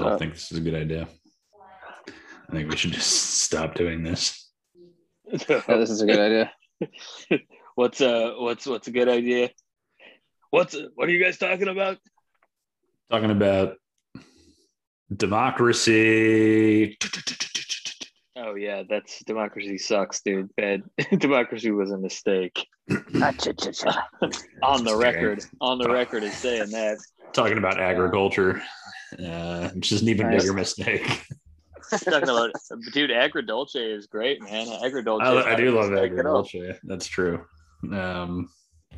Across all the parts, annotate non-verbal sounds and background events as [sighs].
I don't think this is a good idea. I think we should just stop doing this. Yeah, this is a good idea. [laughs] what's uh what's what's a good idea? What's what are you guys talking about? Talking about democracy. Oh yeah, that's democracy sucks, dude. Bad [laughs] democracy was a mistake. [laughs] on the record, on the record is saying that. Talking about agriculture, uh, [laughs] which is an even Nice. bigger mistake. [laughs] Talking about dude, agrodolce is great, man. Agrodolce. I, I do love Mistake at That's true. Um,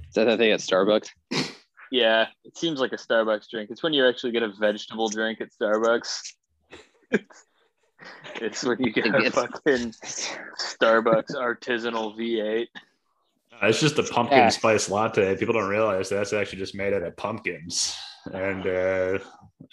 Is that the thing at Starbucks? [laughs] Yeah, it seems like a Starbucks drink. It's when you actually get a vegetable drink at Starbucks. it's when you get a fucking Starbucks artisanal V8. it's just a pumpkin Yeah. spice latte. People don't realize that's actually just made out of pumpkins, and uh,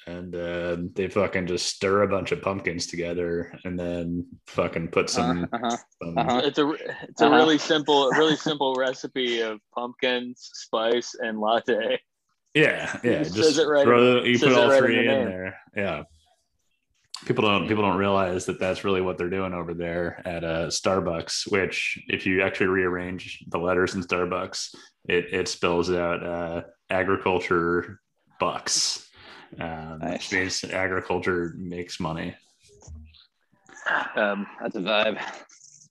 and uh, they fucking just stir a bunch of pumpkins together, and then fucking put some. Uh huh. some- Uh-huh. It's a it's a Uh-huh. really simple, really simple recipe of pumpkins, spice, and latte. Yeah, yeah. It says Just it right throw, in- you put it all right in three the in, there. Yeah. People don't people don't realize that that's really what they're doing over there at uh, Starbucks. Which, if you actually rearrange the letters in Starbucks, it it spells out uh, agriculture bucks, um, Nice. which agriculture makes money. Um, That's a vibe.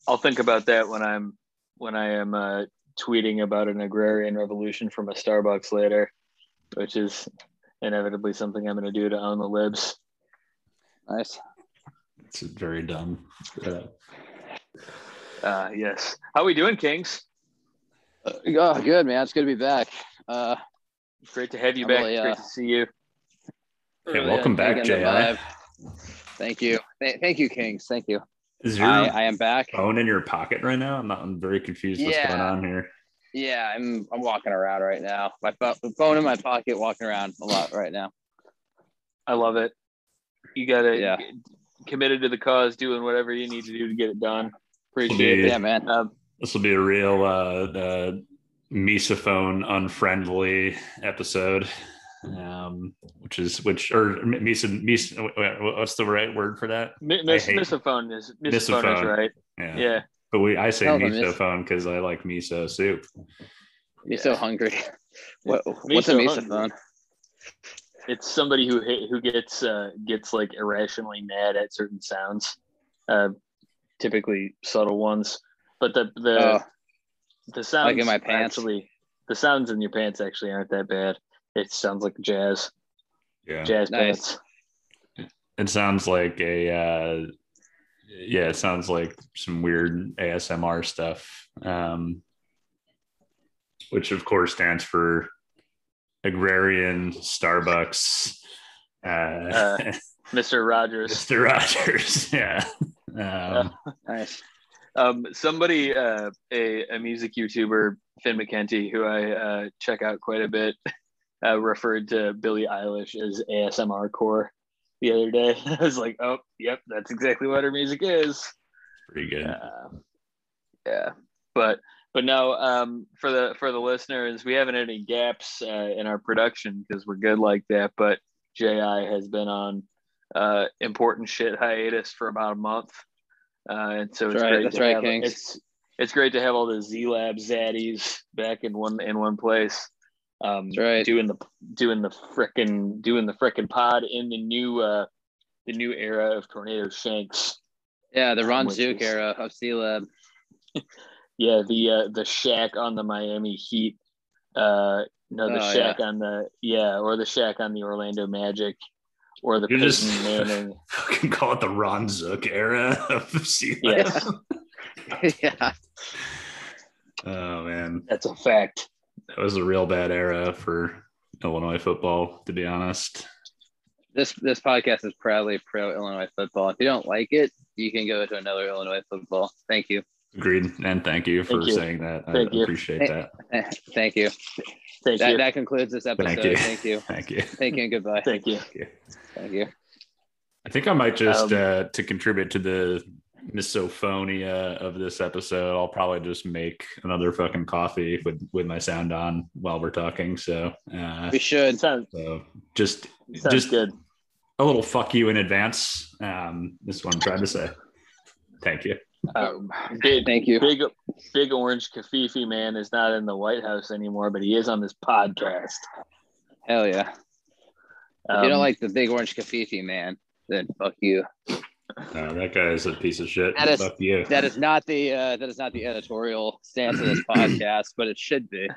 I'll think about that when I'm when I am uh, tweeting about an agrarian revolution from a Starbucks later, which is inevitably something I'm going to do to own the libs. Nice. It's very dumb. Uh, Uh, yes. How we doing, Kings? Uh, oh, good man. It's good to be back. Uh, Great to have you I'm back. really, uh, Great to see you. Yeah, welcome back, getting the Jay. Thank you. Thank you, Kings. Thank you. Is your I, I am back. phone in your pocket right now? I'm not. I'm very confused. What's Yeah. going on here? Yeah, I'm I'm walking around right now. My phone in my pocket, walking around a lot right now. I love it. You got to Yeah. committed to the cause, doing whatever you need to do to get it done. Appreciate Yeah. it. Yeah, man. Um, This will be a real uh, uh, Misophone unfriendly episode, um, which is which or Misa, Misa what's the right word for that? mi- miss, misophone is misophone is right. Yeah, Yeah. but we I say Oh, the mis- misophone because I like miso soup. You're so hungry. [laughs] What, what's a so misophone? It's somebody who who gets uh, gets like irrationally mad at certain sounds, uh, typically subtle ones. But the the Oh, the sounds like in my pants? actually the sounds in your pants actually aren't that bad. It sounds like jazz Yeah, jazz Nice. pants. it sounds like a uh, yeah, it sounds like some weird ASMR stuff, um, which of course stands for agrarian Starbucks. Uh, Uh, [laughs] Mr. Rogers. Mr. Rogers, [laughs] yeah. Um, [laughs] nice. Um, somebody, uh, a, a music YouTuber, Finn McKenty, who I uh, check out quite a bit, uh, referred to Billie Eilish as ASMR core the other day. [laughs] I was like, oh, yep, that's exactly what her music is. pretty good. Uh, yeah, but but no, um, for the for the listeners, we haven't had any gaps uh, in our production because we're good like that. But Ji has been on uh, important shit hiatus for about a month, uh, and so That's it's right, great. that's to right, have, Kings. It's it's great to have all the Z Lab zaddies back in one in one place. Um, right. Doing the doing the frickin' doing the frickin' pod in the new uh, the new era of Tornado Shanks. Yeah, the Ron Zook is- era of Sealab. [laughs] Yeah, the uh, the Shaq on the Miami Heat. Uh, no, the Oh, Shaq on the yeah, or the Shaq on the Orlando Magic, or the You just- Peyton [laughs] Manning. Fucking call it the Ron Zook era of [laughs] C Yes. yeah. Oh man, That's a fact. That was a real bad era for Illinois football, to be honest. This this podcast is proudly pro Illinois football. If you don't like it, you can go to another Illinois football. Thank you. Agreed, and thank you for Thank you. saying that. I you. appreciate that. [laughs] Thank you. Thank That, you. that concludes this episode. Thank you. Thank you. [laughs] Thank you. Thank you and goodbye. Thank you. Thank you. I think I might just Um, uh, to contribute to the misophonia of this episode. I'll probably just make another fucking coffee with with my sound on while we're talking. So, uh, We should. It sounds, so just sounds just good. a little fuck you in advance. Um, this is what I'm trying to say. Thank you. Um, big, Thank you. big, big orange Covfefe man is not in the White House anymore, but he is on this podcast. Hell yeah. if you Um, don't like the big orange Covfefe man, then fuck you. Uh, that guy is a piece of shit. That is- fuck you. That is not the uh, that is not the editorial stance of this [clears throat] podcast, but it should be.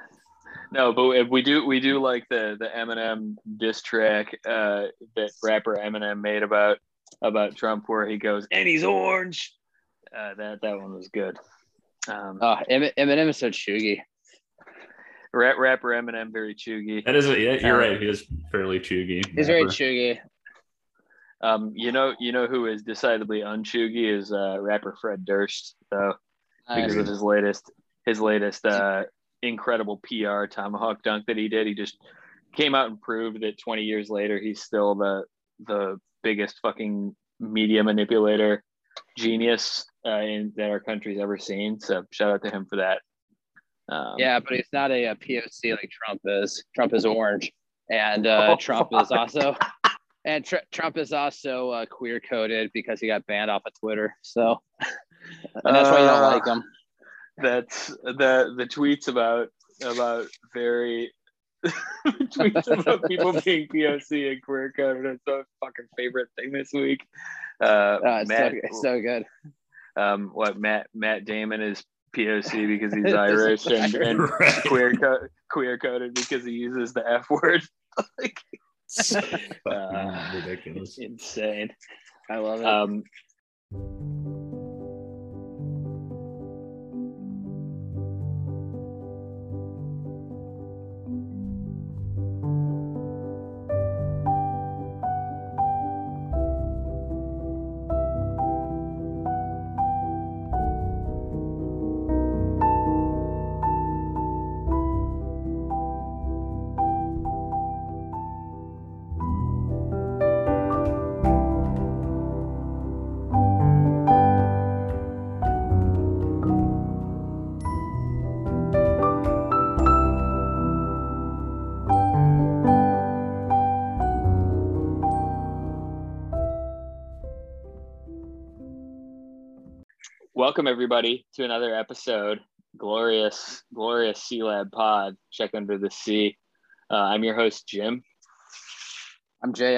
No, but if we do we do like the the Eminem diss track uh, that rapper Eminem made about about Trump, where he goes and he's orange. Uh, that that one was good. Um, Oh, Eminem is so chuggy. rap, rapper Eminem very chuggy. That is a, yeah, you're Uh, right. He is fairly chuggy. He's very rapper. chuggy. Um, you know you know who is decidedly unchuggy is uh, rapper Fred Durst though because of his latest his latest uh, incredible PR tomahawk dunk that he did. He just came out and proved that 20 years later he's still the the biggest fucking media manipulator genius uh, in, that our country's ever seen. So shout out to him for that. Um, Yeah, but he's not a, uh POC like Trump is. Trump is orange, and uh, [laughs] Trump is also, and tr- Trump is also uh, queer coded because he got banned off of Twitter. So, [laughs] and that's why you don't Uh, like him. that's the the tweets about about very [laughs] tweets about people [laughs] being POC and queer coded It's so fucking favorite thing this week. Uh, Uh, it's, Matt, so, it's so good. um, what Matt Matt Damon is POC because he's Irish and, and Right. queer co- queer coded because he uses the F word. like, [laughs] Fucking Uh, ridiculous. insane. I love it. Um, welcome everybody to another episode. Glorious, glorious Sealab Pod. Check under the sea. Uh, I'm your host Jim. I'm Ji.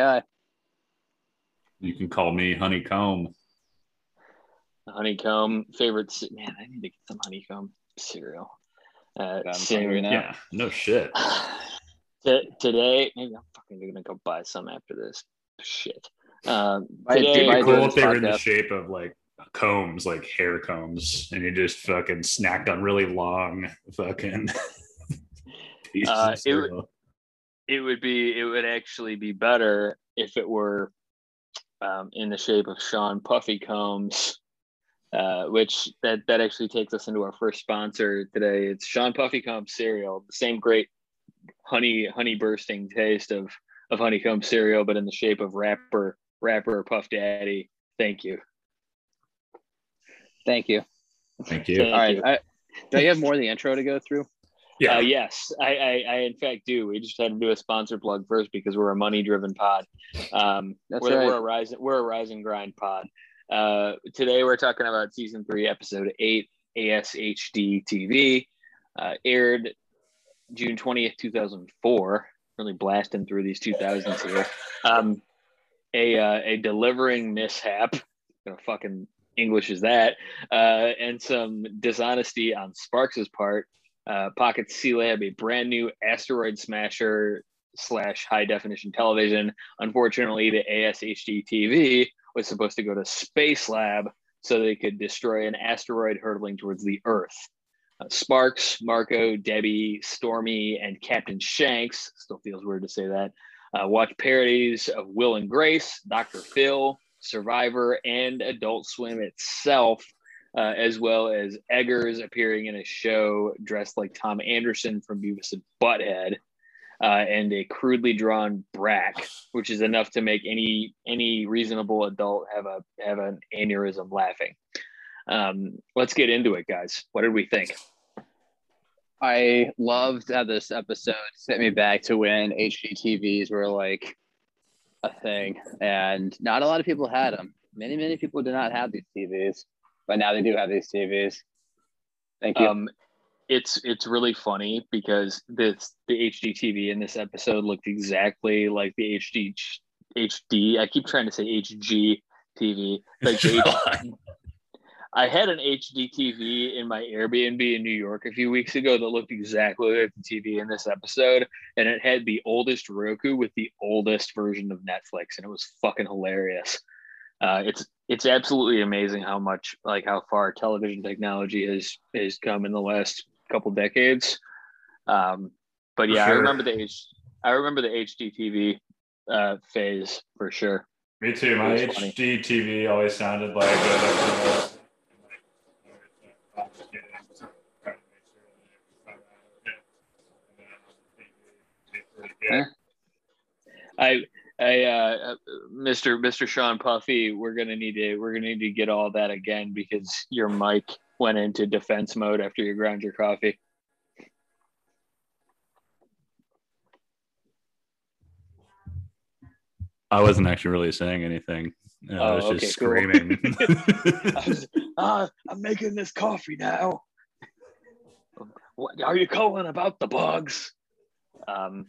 You can call me Honeycomb. Honeycomb favorite. ce- Man, I need to get some honeycomb cereal. Uh, I'm soon. hungry now. Yeah, no shit. [sighs] T- today, maybe I'm fucking gonna go buy some after this. Shit. Um, Buy- today, It'd be cool if they were in the shape of like combs, like hair combs, and you just fucking snacked on really long fucking [laughs] Uh, it cereal. it would be it would actually be better if it were um, in the shape of Sean Puffy Combs, uh, which that that actually takes us into our first sponsor today. It's Sean Puffy Combs cereal, the same great honey honey bursting taste of of honeycomb cereal, but in the shape of rapper rapper Puff Daddy. Thank you. Thank you. Thank you. Thank All right. you. I, do you have more of the intro to go through? Yeah, Uh, yes, I, I, I in fact do. We just had to do a sponsor plug first because we're a money driven pod. Um, That's we're, right. we're a rise we're a rise and grind pod. Uh, today we're talking about season three, episode eight, ASHD TV, uh, aired June twentieth, two thousand four. Really blasting through these two thousands here. Um, a uh, a delivering mishap. Gonna fucking English is that, uh, and some dishonesty on Sparks's part. Uh, Pocket C Lab, a brand new asteroid smasher slash high definition television. Unfortunately, the ASHD TV was supposed to go to Space Lab so they could destroy an asteroid hurtling towards the Earth. Uh, Sparks, Marco, Debbie, Stormy, and Captain Shanks, still feels weird to say that, uh, watch parodies of Will and Grace, Dr. Phil, Survivor, and Adult Swim itself, uh, as well as Eggers appearing in a show dressed like Tom Anderson from Beavis and Butthead, uh, and a crudely drawn Brak, which is enough to make any any reasonable adult have a have an aneurysm laughing. Um, let's get into it, guys. What did we think? I loved how this episode sent me back to when HGTVs were like a thing, and not a lot of people had them. Many, many people did not have these TVs, but now they do have these TVs. Thank you. Um, it's it's really funny because this the HD TV in this episode looked exactly like the HD HD. I keep trying to say HG TV, like [laughs] the H- I had an HD TV in my Airbnb in New York a few weeks ago that looked exactly like the TV in this episode, and it had the oldest Roku with the oldest version of Netflix, and it was fucking hilarious. Uh, it's it's absolutely amazing how much like how far television technology has has come in the last couple decades. Um, but yeah, sure. I remember the H I remember the HD TV uh, phase for sure. Me too. My HD. TV always sounded like. Uh, yeah. I, I, uh, Mr. Mr. Sean Puffy, we're gonna need to we're gonna need to get all that again because your mic went into defense mode after you ground your coffee. I wasn't actually really saying anything. I oh, [laughs] was just okay, screaming. Cool. was, [laughs] uh, I'm making this coffee now. What, are you calling about the bugs? Um,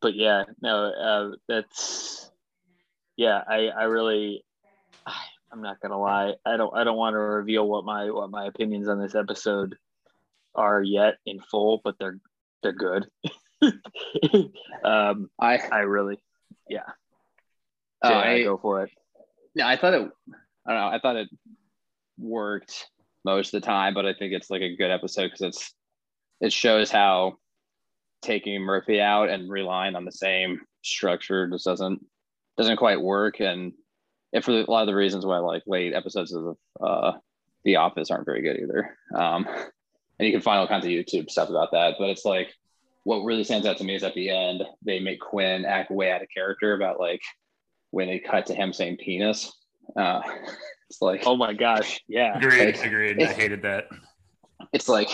but yeah, no, uh, that's yeah. I I really, I, I'm not gonna lie. I don't I don't want to reveal what my what my opinions on this episode are yet in full, but they're they're good. [laughs] um, I I really yeah. Yeah, I, go for it. Yeah, I thought it. I don't know. I thought it worked most of the time, but I think it's like a good episode because it's it shows how taking Murphy out and relying on the same structure just doesn't doesn't quite work. And if for a lot of the reasons why like late episodes of uh, The Office aren't very good either. Um, and you can find all kinds of YouTube stuff about that. But it's like what really stands out to me is at the end they make Quinn act way out of character about like when they cut to him saying penis. Uh, [laughs] it's like oh my gosh, yeah, agreed, like, agreed. I hated that. It's like,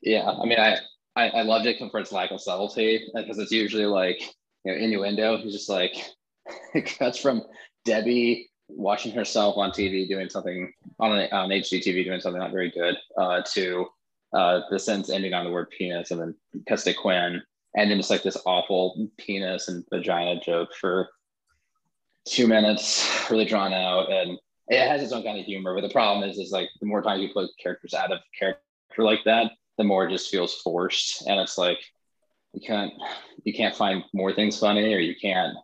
yeah, I mean, I I, I loved it for its lack of subtlety because it's usually like you know innuendo. He's just like [laughs] it cuts from Debbie watching herself on TV doing something on an on HGTV doing something not very good uh, to uh, the sentence ending on the word penis and then cuts Quinn and then just like this awful penis and vagina joke for two minutes, really drawn out and it has its own kind of humor. But the problem is, is like the more time you put characters out of character like that, the more it just feels forced. And it's like you can't you can't find more things funny, or you can't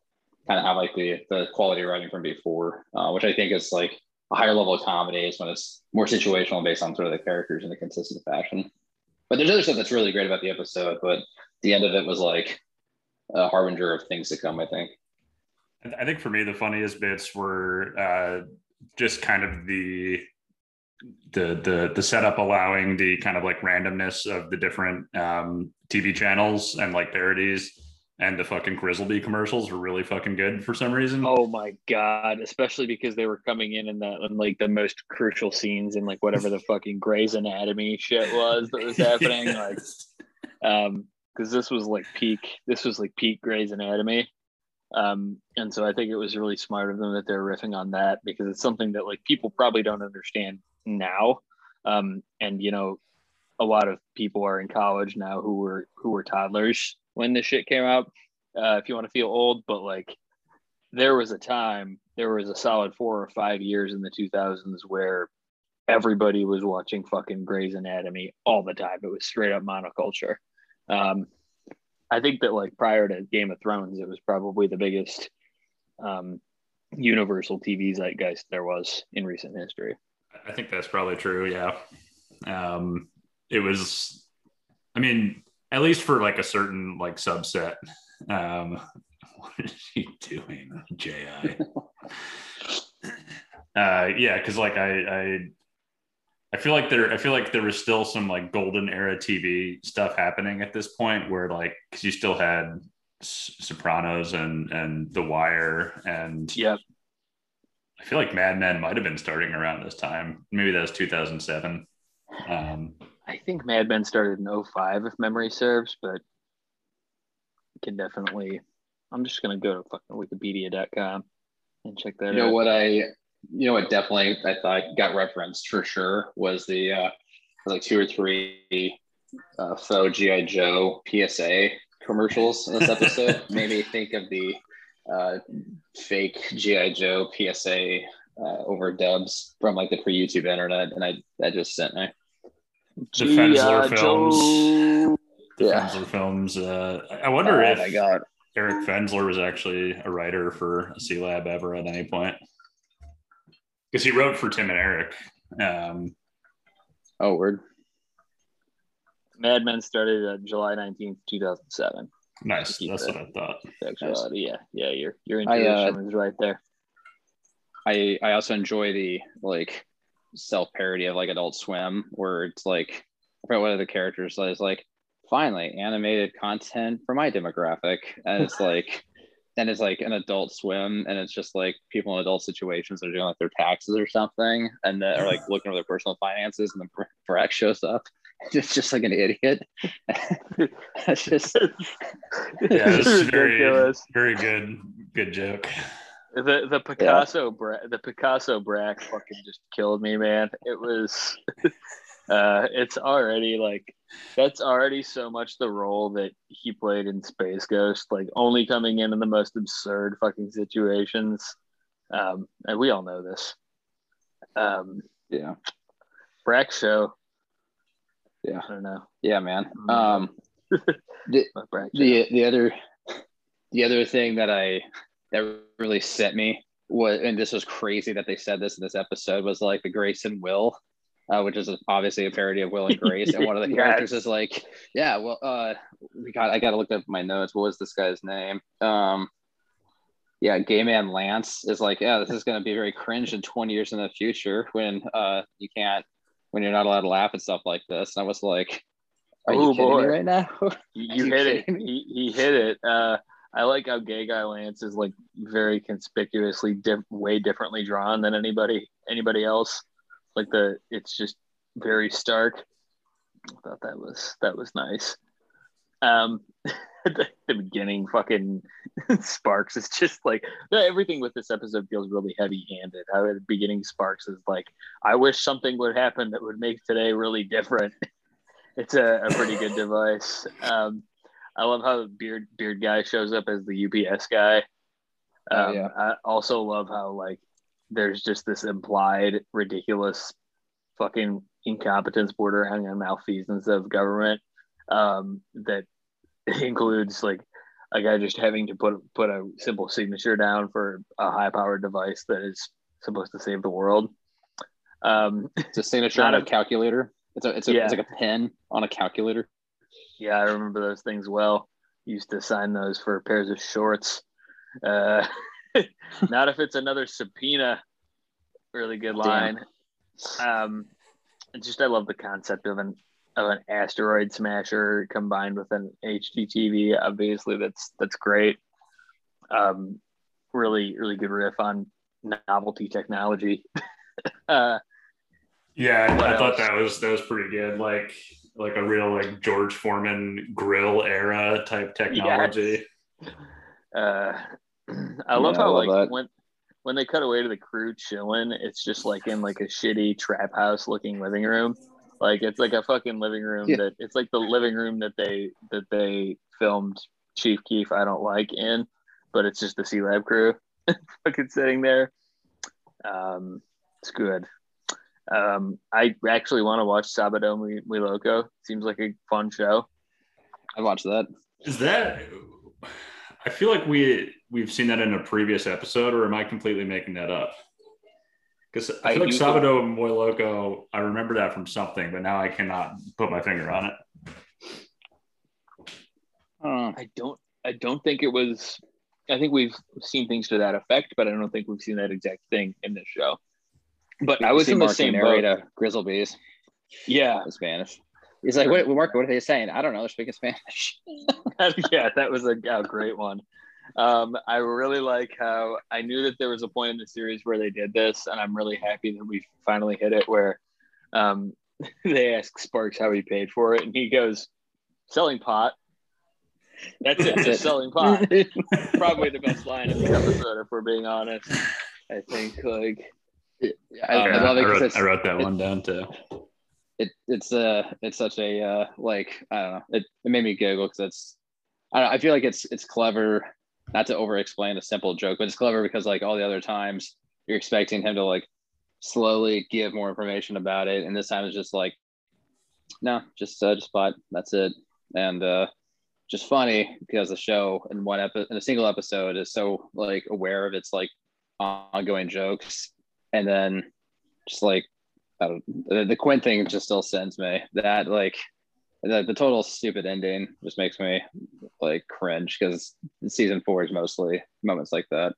kind of have like the the quality of writing from before, uh, which I think is like a higher level of comedy is when it's more situational based on sort of the characters in a consistent fashion. But there's other stuff that's really great about the episode, but the end of it was like a harbinger of things to come. I think. I think for me, the funniest bits were uh, just kind of the the the the setup allowing the kind of like randomness of the different um, TV channels and like parodies and the fucking Grizzleby commercials were really fucking good for some reason. Oh my god! Especially because they were coming in in that in like the most crucial scenes in like whatever the fucking Grey's Anatomy shit was that was [laughs] happening. like, um, because this was like peak. This was like peak Grey's Anatomy. Um, and so I think it was really smart of them that they're riffing on that because it's something that like people probably don't understand now. Um, and you know, a lot of people are in college now who were who were toddlers when this shit came out. Uh, if you want to feel old, but like there was a time, there was a solid four or five years in the 2000s where everybody was watching fucking Grey's Anatomy all the time. It was straight up monoculture. Um, I think that like prior to Game of Thrones, it was probably the biggest um, universal TV zeitgeist there was in recent history. I think that's probably true. Yeah. Um, it was, I mean, at least for like a certain like subset. Um, [laughs] what is he doing, Ji? [laughs] uh, yeah, because like I, I, I feel like there, I feel like there was still some like golden era TV stuff happening at this point, where like because you still had Sopranos and and The Wire and yep. I feel like Mad Men might have been starting around this time. Maybe that was 2007. Um, I think Mad Men started in 05, if memory serves, but you can definitely I'm just gonna go to fucking Wikipedia.com and check that You know out. what I, you know what definitely I thought got referenced for sure was the uh, like two or three uh, faux GI Joe PSA commercials in this episode. [laughs] Made me think of the uh, fake GI Joe PSA uh, overdubs from like the pre YouTube internet, and I that just sent me. The Fensler films. Joe. The Yeah. Fensler films. Uh, I I wonder oh if my god. Eric Fensler was actually a writer for Sealab ever at any point. Because he wrote for Tim and Eric. Um, Oh word. Mad Men started uh, July 19th, 2007. Nice. That's it. what I thought. Actuality. Yeah. Yeah. Your, your I, uh, intuition is right there. I I also enjoy the like self parody of like Adult Swim, where it's like I forgot what are the characters says like finally animated content for my demographic, and it's [laughs] like and it's like an Adult Swim, and it's just like people in adult situations that are doing like their taxes or something, and that are like [laughs] looking over their personal finances, and the Brak shows up. [laughs] It's just like an idiot. [laughs] That's just [laughs] Yeah, it's is very, very good, good joke. The the Picasso bra- the Picasso Brak fucking just killed me, man. It was uh it's already like that's already so much the role that he played in Space Ghost, like only coming in in the most absurd fucking situations. Um and we all know this. Um yeah, Brak show. Yeah. I don't know. yeah, man. Um, show. [laughs] the the other the other thing that I that really set me was and this was crazy that they said this in this episode was like the Grace and Will, uh, which is obviously a parody of Will and Grace, and one of the [laughs] Yes. characters is like, yeah, well, uh, we got I got to look up my notes. What was this guy's name? Um, yeah, gay man Lance is like, yeah, this is going to be very cringe in 20 years in the future when uh you can't when you're not allowed to laugh at stuff like this. And I was like, are you Oh, kidding boy. me right now? You, [laughs] you you hit it. He, he hit it. Uh, I like how gay guy Lance is like very conspicuously diff- way differently drawn than anybody anybody else. Like the it's just very stark. I thought that was that was nice. Um, [laughs] the, [laughs] the beginning, fucking [laughs] Sparks is just like everything with this episode feels really heavy handed. How the beginning Sparks is like, I wish something would happen that would make today really different. [laughs] it's a, a pretty good device. Um, I love how the beard beard guy shows up as the UPS guy. Oh, Um, yeah. I also love how like there's just this implied ridiculous fucking incompetence bordering on malfeasance of government um, that [laughs] includes like a guy just having to put put a simple signature down for a high powered device that is supposed to save the world. Um, It's a signature on a, a- calculator. It's a it's a Yeah. it's like a pen on a calculator. Yeah, I remember those things well. Used to sign those for pairs of shorts. Uh, [laughs] not if it's another subpoena. Really good line. Um, it's just I love the concept of an of an asteroid smasher combined with an HDTV. Obviously, that's that's great. Um, really, really good riff on novelty technology. [laughs] uh, Yeah, I, I thought that was that was pretty good. Like like a real like George Foreman grill era type technology. Uh, [clears throat] I love Yeah, I how love like that. when when they cut away to the crew chilling, it's just like in like a shitty trap house looking living room. Like it's like a fucking living room Yeah. that it's like the living room that they that they filmed Chief Keef I don't like in, but it's just the Sealab crew [laughs] fucking sitting there. Um, it's good. Um, I actually want to watch Sabado Muy, Muy Loco. Seems like a fun show. I watched that. Is that? I feel like we we've seen that in a previous episode, or am I completely making that up? Because I I feel like do- Sabado and Moy Loco, I remember that from something, but now I cannot put my finger on it. I don't. I don't I don't think it was I think we've seen things to that effect, but I don't think we've seen that exact thing in this show. But I was in the Marky same narrate boat. a Grizzlebees Yeah, in Spanish. He's like, "What, Marco? What are they saying? I don't know. They're speaking Spanish." [laughs] yeah, that was a, a great one. Um, I really like how I knew that there was a point in the series where they did this, and I'm really happy that we finally hit it. Where um, [laughs] they ask Sparks how he paid for it, and he goes, "Selling pot." That's it. Just selling pot. [laughs] Probably the best line of the episode, if we're being honest. I think like I, Oh, I Yeah, love it I, 'cause wrote, I wrote that it- one down too. it, it's uh it's such a uh like I don't know it, it made me giggle because it's I don't I feel like it's it's clever not to over explain a simple joke but it's clever because like all the other times you're expecting him to like slowly give more information about it and this time it's just like no just uh, just bought that's it. And uh just funny because the show in one episode in a single episode is so like aware of its like ongoing jokes and then just like I don't, the, the Quinn thing just still sends me that like the, the total stupid ending just makes me like cringe because season four is mostly moments like that.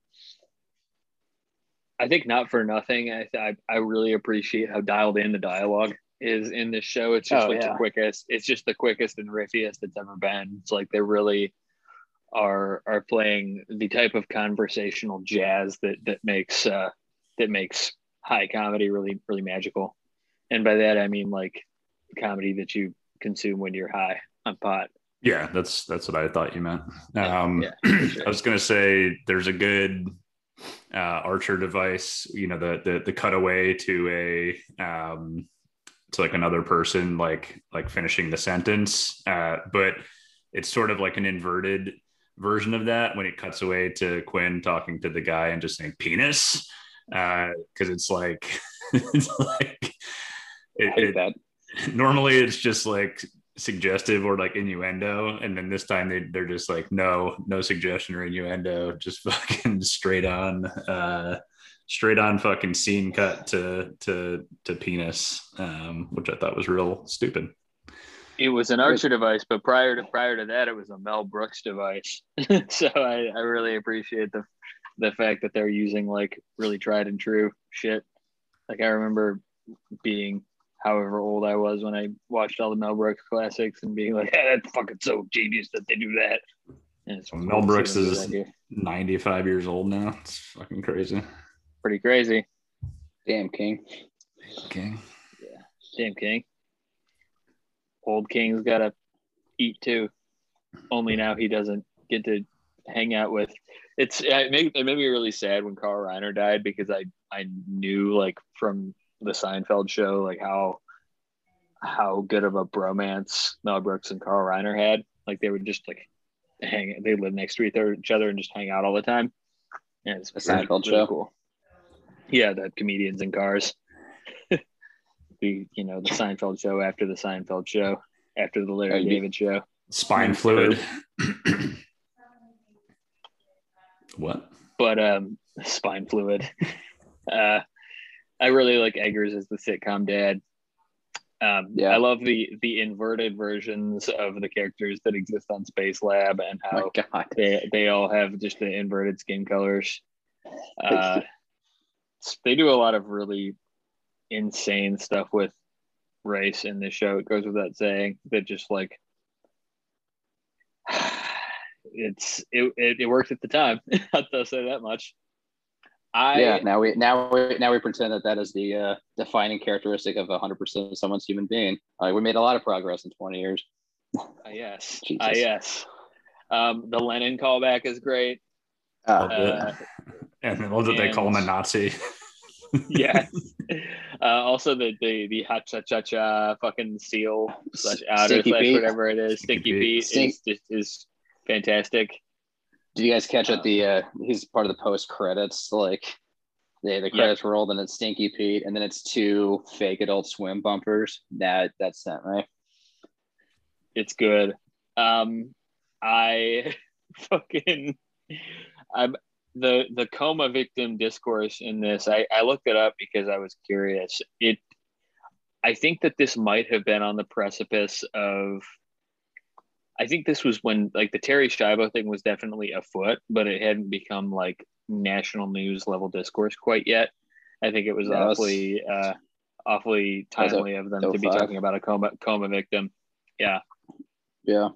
I think not for nothing. I, I I really appreciate how dialed in the dialogue is in this show. It's just Oh, like yeah. the quickest. It's just the quickest and riffiest it's ever been. It's like they really are are playing the type of conversational jazz that that makes uh that makes high comedy really really magical. And by that I mean like comedy that you consume when you're high on pot. Yeah, that's that's what I thought you meant. Um, yeah, [clears throat] sure. I was gonna say there's a good uh, Archer device. You know, the the the cutaway to a um, to like another person, like like finishing the sentence, uh, but it's sort of like an inverted version of that when it cuts away to Quinn talking to the guy and just saying penis, because it's like [laughs] it's like I it, it- that. [laughs] normally it's just like suggestive or like innuendo and then this time they, they're just like no no suggestion or innuendo just [laughs] fucking straight on uh straight on fucking scene cut to to to penis um which i thought was real stupid It was an Archer device, but prior to prior to that, it was a Mel Brooks device. [laughs] so I, I really appreciate the the fact that they're using like really tried and true shit. Like I remember being however old I was when I watched all the Mel Brooks classics and being like, yeah, that's fucking so genius that they do that. And it's Mel cool to see Brooks is- 95 years old now it's fucking crazy pretty crazy. Damn King. King. Yeah. Damn King. Old King's gotta eat too. Only now he doesn't get to hang out with. It's it made, it made me really sad when Carl Reiner died because I I knew like from the Seinfeld show like how how good of a bromance Mel Brooks and Carl Reiner had. Like they would just like hang. They lived next to each other and just hang out all the time. Yeah, it's The really- Seinfeld really show? Cool. Yeah, the comedians in cars. [laughs] the you know the Seinfeld show after the Seinfeld show after the Larry Oh, you- David show. spine fluid what but um spine fluid [laughs] uh i really like eggers as the sitcom dad. Um Yeah. i love the the inverted versions of the characters that exist on space lab and Oh how God. they they all have just the inverted skin colors. Uh they do a lot of really insane stuff with race in this show. It goes without saying that just like [sighs] it's it, it, it worked at the time. [laughs] I'll say that much i yeah. Now we now we now we pretend that that is the uh, defining characteristic of hundred percent of someone's human being. Uh, we made a lot of progress in twenty years. uh, yes [laughs] Jesus. uh, yes um the Lenin callback is great Uh, uh, and then what did they call him a nazi [laughs] yes [laughs] uh, also the the the ha cha cha cha fucking seal slash outer Stinky slash whatever it is Stinky stinky Pete. pete Stink- is just is fantastic Did you guys catch at the? uh He's part of the post credits. Like, the the credits rolled and it's Stinky Pete, and then it's two fake Adult Swim bumpers. That that sent me. it's good. Um, I [laughs] fucking I'm the the coma victim discourse in this. I I looked it up because I was curious. It I think that this might have been on the precipice of. I think this was when like the Terri Schiavo thing was definitely afoot, but it hadn't become like national news level discourse quite yet. I think it was Yeah, awfully uh, awfully timely of them to be talking about a coma coma victim. Yeah. Yeah.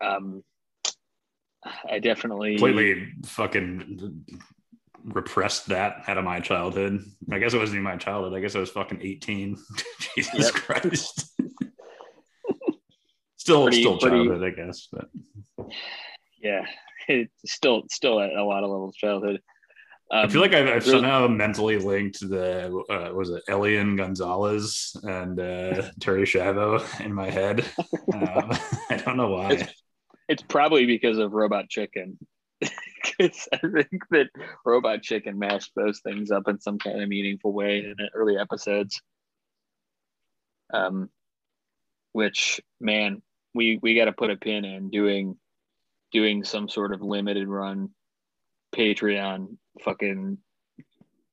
um i definitely completely fucking repressed that out of my childhood. I guess it wasn't even my childhood. I guess I was fucking 18. [laughs] Jesus Yep. Christ. [laughs] still Pretty- still pretty- childhood, I guess. But yeah, [laughs] it's still still at a lot of levels childhood. Um, I feel like I've, I've really- somehow mentally linked the uh, was it Elian Gonzalez and uh, [laughs] Terri Schiavo in my head. Um, [laughs] I don't know why. It's- it's probably because of Robot Chicken. Because I think that Robot Chicken mashed those things up in some kind of meaningful way in the early episodes. Um, which man, we we got to put a pin in doing doing some sort of limited run Patreon fucking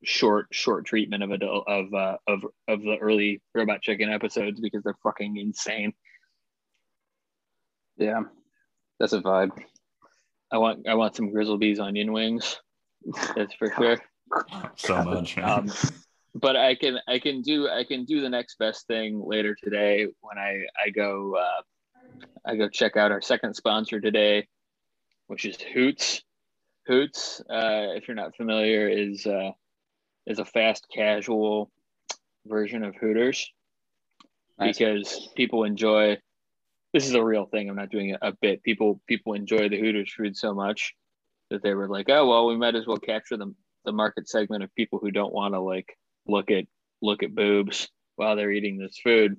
short short treatment of adult of uh, of of the early Robot Chicken episodes because they're fucking insane. Yeah, that's a vibe. I want I want some Grizzlebees onion wings. That's for [laughs] sure. so much. [laughs] Um, but I can I can do I can do the next best thing later today when I I go uh, I go check out our second sponsor today, which is Hoots. Hoots, uh, if you're not familiar, is uh, is a fast casual version of Hooters Nice. because people enjoy. This is a real thing. I'm not doing a, a bit. People people enjoy the Hooters food so much that they were like, oh well, we might as well capture the the market segment of people who don't want to like look at look at boobs while they're eating this food.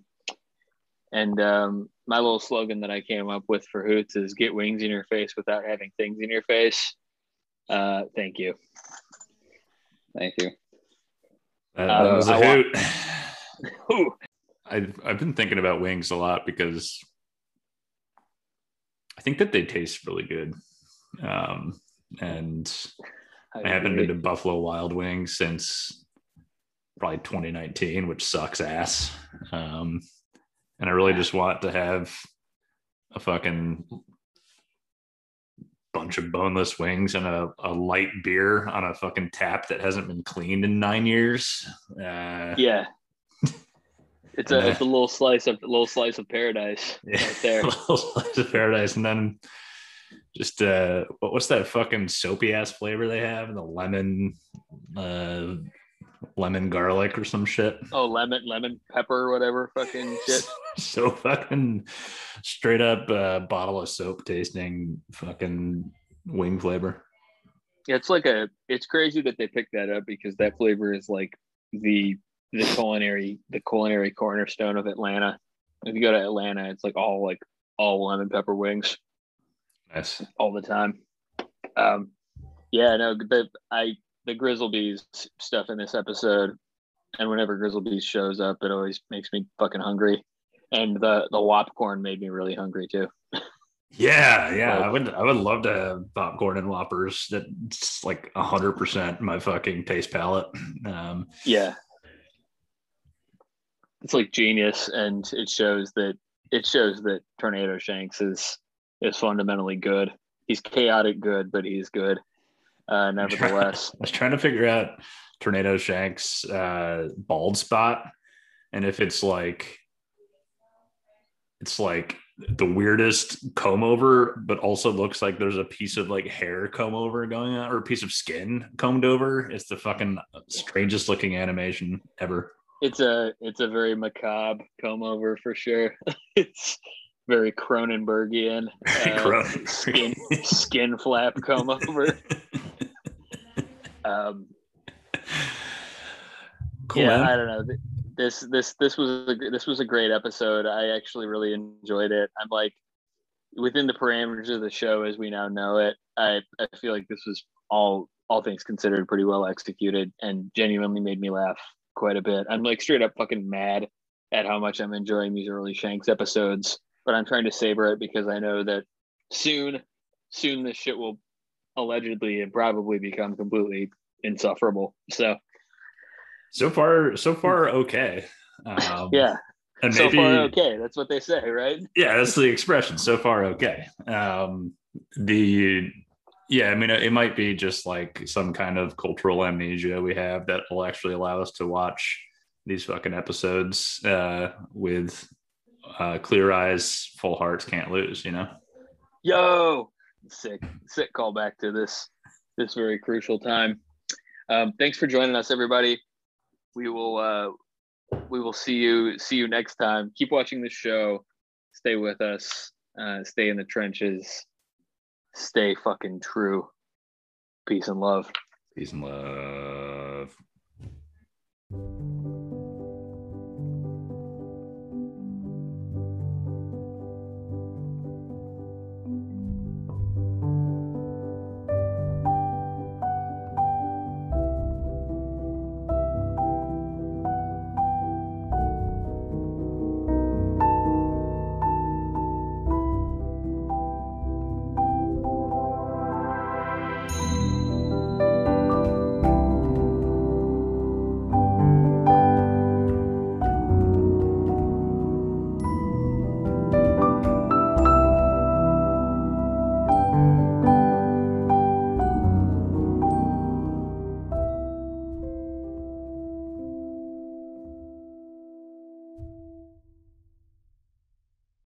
And um, my little slogan that I came up with for Hoots is "Get wings in your face without having things in your face." Uh, thank you. Thank you. That, uh, that was a I hoot. [laughs] I've I've been thinking about wings a lot because I think that they taste really good. Um, and I haven't been to Buffalo Wild Wings since probably 2019, which sucks ass. Um, and I really just want to have a fucking bunch of boneless wings and a, a light beer on a fucking tap that hasn't been cleaned in nine years. Uh, Yeah. [laughs] It's a, it's a little slice of little slice of paradise [laughs] Yeah. right there. [laughs] little slice of paradise, and then just uh, what, what's that fucking soapy ass flavor they have? The lemon, uh, lemon garlic or some shit. Oh, lemon, lemon pepper, whatever, fucking [laughs] shit. so fucking straight up uh, bottle of soap tasting fucking wing flavor. Yeah, it's like a. It's crazy that they picked that up because that flavor is like the the culinary the culinary cornerstone of Atlanta. If you go to Atlanta, it's like all like all lemon pepper wings Nice. all the time. Um, yeah, no, the I the Grizzlebees stuff in this episode, and whenever Grizzlebees shows up, it always makes me fucking hungry. And the the Wopcorn made me really hungry too. Yeah, yeah. I would I would love to have popcorn and whoppers. That's like hundred percent my fucking taste palette. Um, Yeah. It's like genius and it shows that it shows that Tornado Shanks is is fundamentally good. He's chaotic good, but he's good. Uh nevertheless. [laughs] I was trying to figure out Tornado Shank's uh, bald spot, and if it's like, it's like the weirdest comb over, but also looks like there's a piece of like hair comb over going on, or a piece of skin combed over. It's the fucking strangest looking animation ever. it's a it's a very macabre comb over for sure. [laughs] it's very Cronenbergian. [laughs] uh, skin skin flap comb over. Um cool, yeah, man. I don't know. This this this was a this was a great episode. I actually really enjoyed it. I'm like within the parameters of the show as we now know it. I I feel like this was all all things considered pretty well executed and genuinely made me laugh quite a bit. I'm like straight up fucking mad at how much I'm enjoying these early Shanks episodes, but I'm trying to savor it because I know that soon soon this shit will allegedly and probably become completely insufferable. So so far, so far, okay. Um, yeah. and so maybe far okay that's what they say right yeah that's the expression so far okay um the yeah i mean it might be just like some kind of cultural amnesia we have that will actually allow us to watch these fucking episodes uh with uh clear eyes full hearts can't lose you know yo sick sick callback to this this very crucial time um thanks for joining us everybody we will uh we will see you see you next time keep watching the show Stay with us. Uh, stay in the trenches. Stay fucking true. Peace and love. Peace and love.